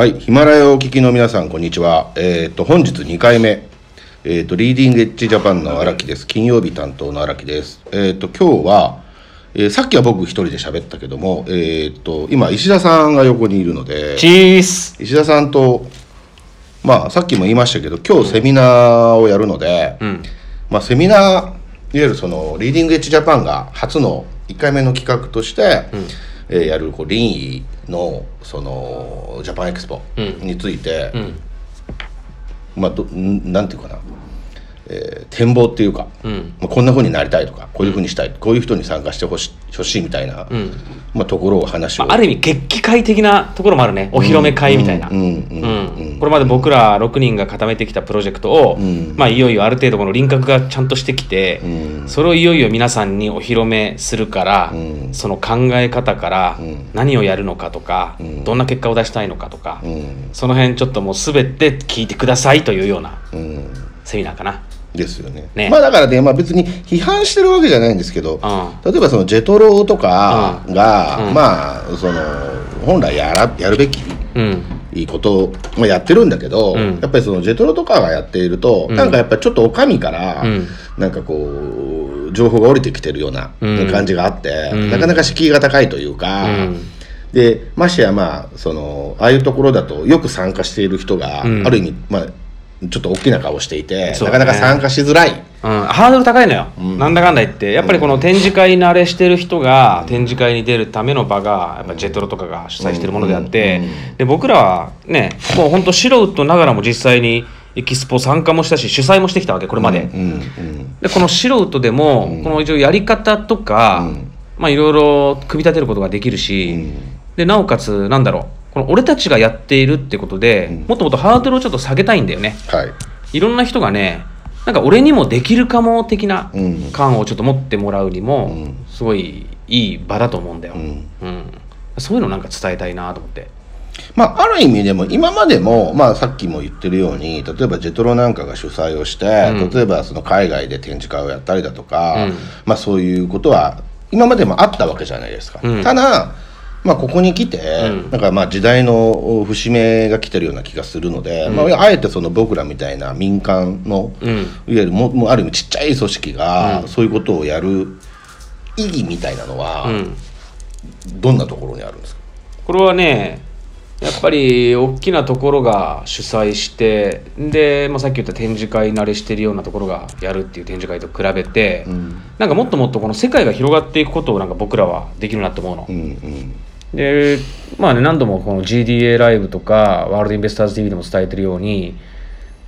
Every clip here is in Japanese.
はい、ヒマラヤをお聞きの皆さん、こんにちは。えっ、と、本日2回目。えっ、と、リーディングエッジジャパンの荒木です。金曜日担当の荒木です。えっ、と、今日は、えーさっきは僕一人で喋ったけども、えっ、と、今、石田さんが横にいるので、チース石田さんと、まあ、さっきも言いましたけど、今日セミナーをやるので、んまあ、セミナー、いわゆるその、リーディングエッジジャパンが初の1回目の企画として、えーやる、こう、林医の、その、ジャパンエクスポについて、ん。まあ、どんなんていうかな、えー展望っていうか、ん。まあ、こんな風になりたいとかこういう風にしたい、こういう人に参加してほしほしいみたいな、まあ、ところを話を、まあある意味決起会的なところもあるね。お披露目会みたいな、うん。うんこれまで僕ら6人が固めてきたプロジェクトを、ん。まあ、いよいよある程度この輪郭がちゃんとしてきて、うん。それをいよいよ皆さんにお披露目するから、うん。その考え方からん。何をやるのかとか、ん。どんな結果を出したいのかとか、うん。その辺ちょっともう全て聞いてくださいというようなうん。セミナーかな。ですよね。ね。まあだからね、まあ、別に批判してるわけじゃないんですけど、う例えばそのジェトロとかが、うん。まあその本来やらやるべきうんいいことをやってるんだけど、うん。やっぱりそのジェトロとかがやっていると、うん。なんかやっぱりちょっとお上から、うん。なんかこう情報が降りてきてるようなうん。感じがあって、うん。なかなか敷居が高いというか、うん。でましてやまあそのああいうところだとよく参加している人が、うん。ある意味まあちょっと大きな顔していて、ね。なかなか参加しづらい。うん、ハードル高いのよ、なんだかんだ言ってやっぱりこの展示会慣れしてる人が展示会に出るための場がやっぱジェトロとかが主催してるものであって、で僕らはねもう本当素人ながらも実際にエキスポ参加もしたし主催もしてきたわけこれまで、うんうんでこの素人でも、この一応やり方とか、うん。まあいろいろ組み立てることができるし、うん。でなおかつなんだろうこの俺たちがやっているってことで、もっともっとハードルをちょっと下げたいんだよね。はい。いろんな人がねなんか俺にもできるかも的なうん。感をちょっと持ってもらうにも、うん。すごいいい場だと思うんだよ、うん。うん。そういうのなんか伝えたいなと思って。まあ、ある意味でも今までも、まあ、さっきも言ってるように例えばジェトロなんかが主催をして、うん。例えばその海外で展示会をやったりだとか、うん。まあ、そういうことは今までもあったわけじゃないですか。うん。ただまあ、ここに来て、うん。なんかまあ時代の節目が来てるような気がするので、まあ、あえてその僕らみたいな民間の、うん。いわゆるももうある意味ちっちゃい組織が、うん。そういうことをやる意義みたいなのは、うん。どんなところにあるんですか？これはねやっぱり大きなところが主催してで、まあ、さっき言った展示会慣れしてるようなところがやるっていう展示会と比べて、ん。なんかもっともっとこの世界が広がっていくことをなんか僕らはできるなと思うの。うんうんでまあね何度もこの GDA ライブとかワールドインベスターズ TV でも伝えてるように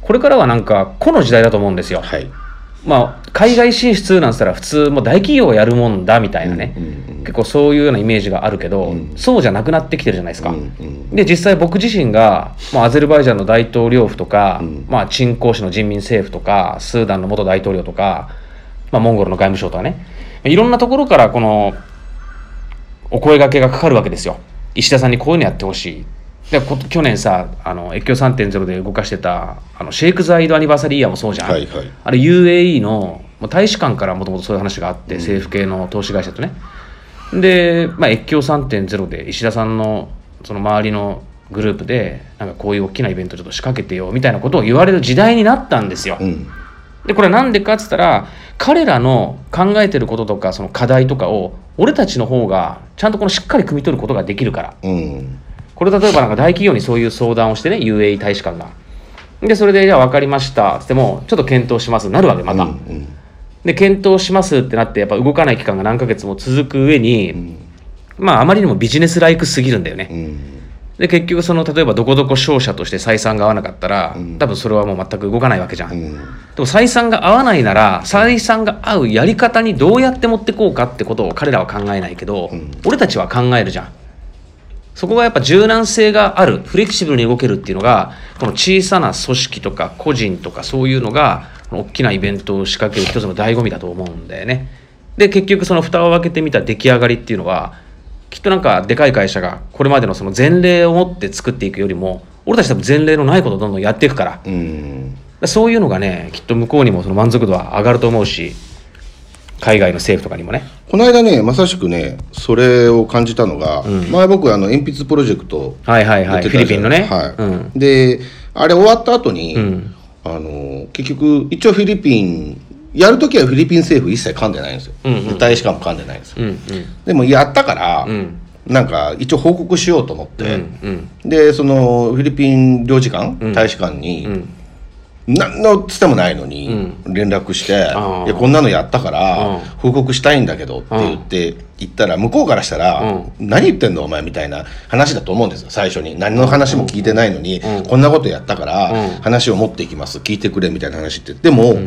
これからはなんか個の時代だと思うんですよ。はい。まあ海外進出なんつったら普通もう大企業がやるもんだみたいなね、うんうん結構そういうようなイメージがあるけど、うん。そうじゃなくなってきてるじゃないですか。うんうんで実際僕自身が、まあ、アゼルバイジャンの大統領府とか、うん。まあ、鎮江市の人民政府とかスーダンの元大統領とか、まあ、モンゴルの外務省とかね。いろんなところからこのお声掛けがかかるわけですよ。石田さんにこういうのやってほしい。でこ去年さあの越境3.0で動かしてたあのシェイク・ザ・イド・アニバーサリーイヤーもそうじゃん、はいはい。あれ UAE の大使館からもともとそういう話があって、政府系の投資会社とね。で、まあ、越境3.0で石田さんのその周りのグループでなんかこういう大きなイベントちょっと仕掛けてよみたいなことを言われる時代になったんですよ。うんでこれはなんでかっつったら彼らの考えてることとかその課題とかを俺たちの方がちゃんとこのしっかり汲み取ることができるから。うん。これ例えばなんか大企業にそういう相談をしてね UAE 大使館が。でそれでじゃあ分かりました。っつってもちょっと検討しますなるわけまた、うんで検討しますってなってやっぱ動かない期間が何ヶ月も続く上に、まああまりにもビジネスライクすぎるんだよね、うんで結局その例えばどこどこ商社として採算が合わなかったら、ん。多分それはもう全く動かないわけじゃん、うん。でも採算が合わないなら採算が合うやり方にどうやって持ってこうかってことを彼らは考えないけど、ん。俺たちは考えるじゃん。そこがやっぱ柔軟性があるフレキシブルに動けるっていうのがこの小さな組織とか個人とかそういうのが大きなイベントを仕掛ける一つの醍醐味だと思うんだよね。で結局その蓋を開けてみた出来上がりっていうのはきっとなんかでかい会社がこれまでのその前例を持って作っていくよりも俺たち多分前例のないことをどんどんやっていくから。うん。そういうのがねきっと向こうにもその満足度は上がると思うし海外の政府とかにもね。この間ねまさしくねそれを感じたのが、前僕あの鉛筆プロジェクトはいはいはいフィリピンのね、はい。うん、であれ終わった後に、ん。あの結局一応フィリピンやる時はフィリピン政府一切噛んでないんですよ、うんうん。で大使館も噛んでないんですよ、うんうん。でもやったから、ん。なんか一応報告しようと思って、うんでそのフィリピン領事館、ん。大使館に、ん。何のつてもないのに連絡して「あー。いやこんなのやったからうん。報告したいんだけど」って言って言ったら向こうからしたら「何言ってんのお前」みたいな話だと思うんですよ最初に。何の話も聞いてないのにこんなことやったからうん。話を持っていきます聞いてくれみたいな話って。でも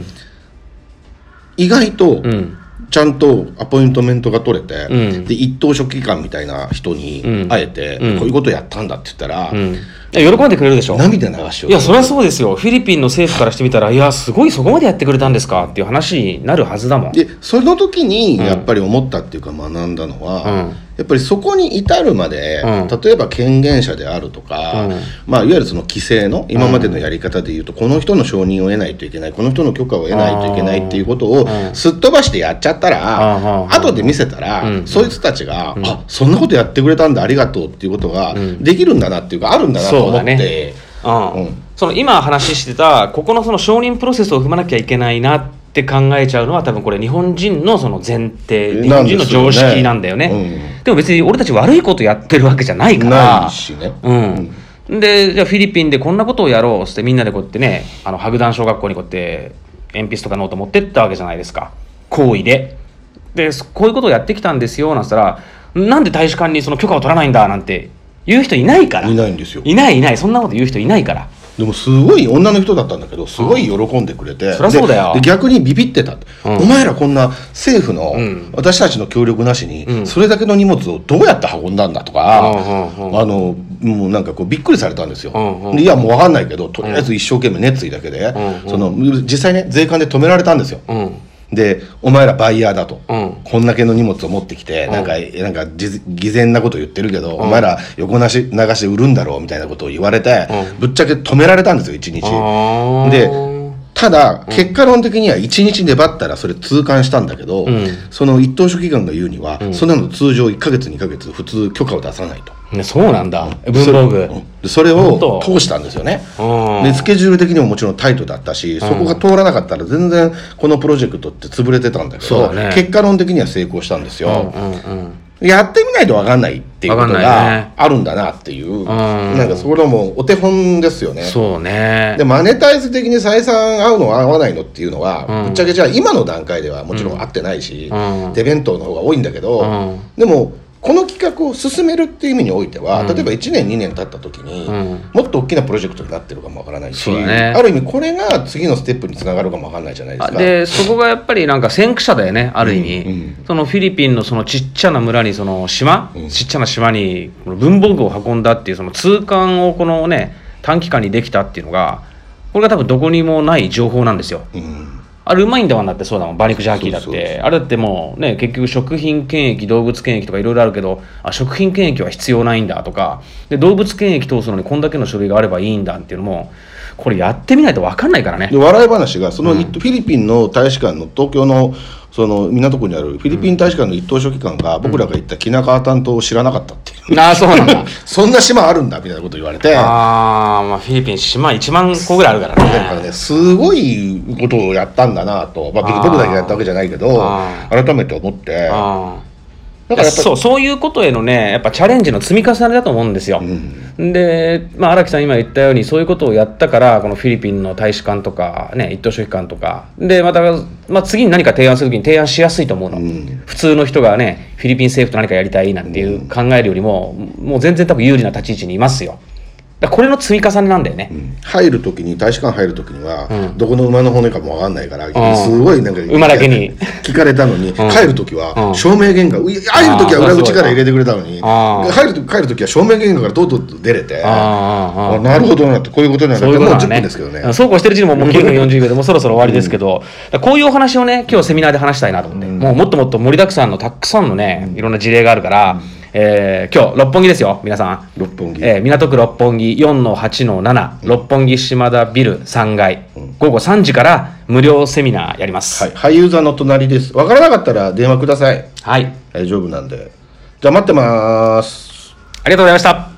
意外とん。ちゃんとアポイントメントが取れて、うん。で一等書記官みたいな人にうん。会えて、うん。こういうことやったんだって言ったら、うん喜んでくれるでしょ。涙流しよう。いやそれはそうですよ。フィリピンの政府からしてみたらい。やすごいそこまでやってくれたんですか？っていう話になるはずだもん。でその時にやっぱり思ったっていうか学んだのは、うん。やっぱりそこに至るまで、うん。例えば権限者であるとか、うん。まあ、いわゆるその規制の今までのやり方でいうと、この人の承認を得ないといけないこの人の許可を得ないといけないっていうことをうん。すっ飛ばしてやっちゃったら、うん。後で見せたら、うん。そいつたちが、あそんなことやってくれたんだありがとうっていうことができるんだなっていうかあるんだなと思そうだって。ね。うん。うん。その今話してたここのその承認プロセスを踏まなきゃいけないなって考えちゃうのは多分これ日本人のその前提日本人の常識なんだよね。でも別に俺たち悪いことやってるわけじゃないから。でじゃあフィリピンでこんなことをやろうってみんなでこうやってねあの白檀小学校にこうやって鉛筆とかノート持ってったわけじゃないですか。好意で。でそこういうことをやってきたんですよなんつったらなんで大使館にその許可を取らないんだなんて言う人いないから。いないんですよ。いないいない。そんなこと言う人いないから。でもすごい女の人だったんだけどすごい喜んでくれて、そりゃそうだよ。逆にビビってた、うん。お前らこんな政府の、ん。私たちの協力なしに、うん。それだけの荷物をどうやって運んだんだとか、うんうんうん。あのもうなんかこうびっくりされたんですよ、いやもう分かんないけどとりあえず一生懸命熱意だけで、うんうん。その実際ね税関で止められたんですよ、うんでお前らバイヤーだと、うん。こんだけの荷物を持ってきて、ん。なんかなんかじ偽善なこと言ってるけど、お前ら横なし流しで売るんだろうみたいなことを言われて、うん。ぶっちゃけ止められたんですよ一日。でただ結果論的には1日粘ったらそれ痛感したんだけど、ん。その一等書記官が言うには、そんなの通常1か月2か月普通許可を出さないと。ねそうなんだ。文房具それを通したんですよね。うん。でスケジュール的にももちろんタイトだったし、そこが通らなかったら全然このプロジェクトって潰れてたんだけどね。結果論的には成功したんですよ、うんうんやってみないと分かんないっていうことがね。あるんだなっていう、ん。なんかそれはもうお手本ですよね。そうね。でマネタイズ的に採算合うの合わないのっていうのは、うん。ぶっちゃけじゃあ今の段階ではもちろん合ってないし、うん。手弁当の方が多いんだけど、うん。でもこの企画を進めるっていう意味においては、うん。例えば1年2年経った時に、うん。もっと大きなプロジェクトになってるかもわからないし、ね。ある意味これが次のステップにつながるかもわからないじゃないですか。あでそこがやっぱりなんか先駆者だよねある意味、うんうん。そのフィリピンのそのちっちゃな村にその島、うん。ちっちゃな島に文房具を運んだっていうその通関をこのね短期間にできたっていうのがこれが多分どこにもない情報なんですよ。うんあれうまいんだわんだってそうだもん。馬肉ジャーキーだって。あれだってもうね結局食品検疫動物検疫とかいろいろあるけどあ食品検疫は必要ないんだとか。で動物検疫通すのにこんだけの書類があればいいんだっていうのもこれやってみないと分かんないからね。で笑い話がその、フィリピンの大使館の東京のその港区にあるフィリピン大使館の一等書記官が僕らが言った木中担当を知らなかったっていう、ああそうなんだ。そんな島あるんだみたいなこと言われて。ああまあフィリピン島1万個ぐらいあるからね。だからねすごいことをやったんだなと、まあ、僕だけやったわけじゃないけどあ改めて思って。あだからそうそういうことへのねやっぱチャレンジの積み重ねだと思うんですよ、でまあ荒木さん今言ったようにそういうことをやったからこのフィリピンの大使館とかね一等書記官とか。でまた、まあ、次に何か提案するときに提案しやすいと思うの、ん。普通の人がねフィリピン政府と何かやりたいなんていう考えるよりも、もう全然多分有利な立ち位置にいますよこれの積み重ねなんだよね、入る時に大使館入る時には、うん。どこの馬の骨かも分かんないから、ん。すごいなんか馬だけに。聞かれたのに、帰る時は、うん。照明原画うい入る時は裏口から入れてくれたのに入る時帰る時は照明原画からどうぞ出れてあなるほどなってこういうことなんだそういうけどもう10ことだね分ですけどね。そうこうしてるうちにももう9分40秒でもうそろそろ終わりですけど、こういうお話をね、今日セミナーで話したいなと思って、もうもっともっと盛りだくさんのたくさんのね、いろんな事例があるから、えー今日、六本木ですよ、皆さん。六本木えー港区六本木4の8の7、六本木島田ビル3階。午後3時から無料セミナーやります。はい、俳優座の隣です。わからなかったら電話ください。はい。大丈夫なんで。じゃあ待ってます。ありがとうございました。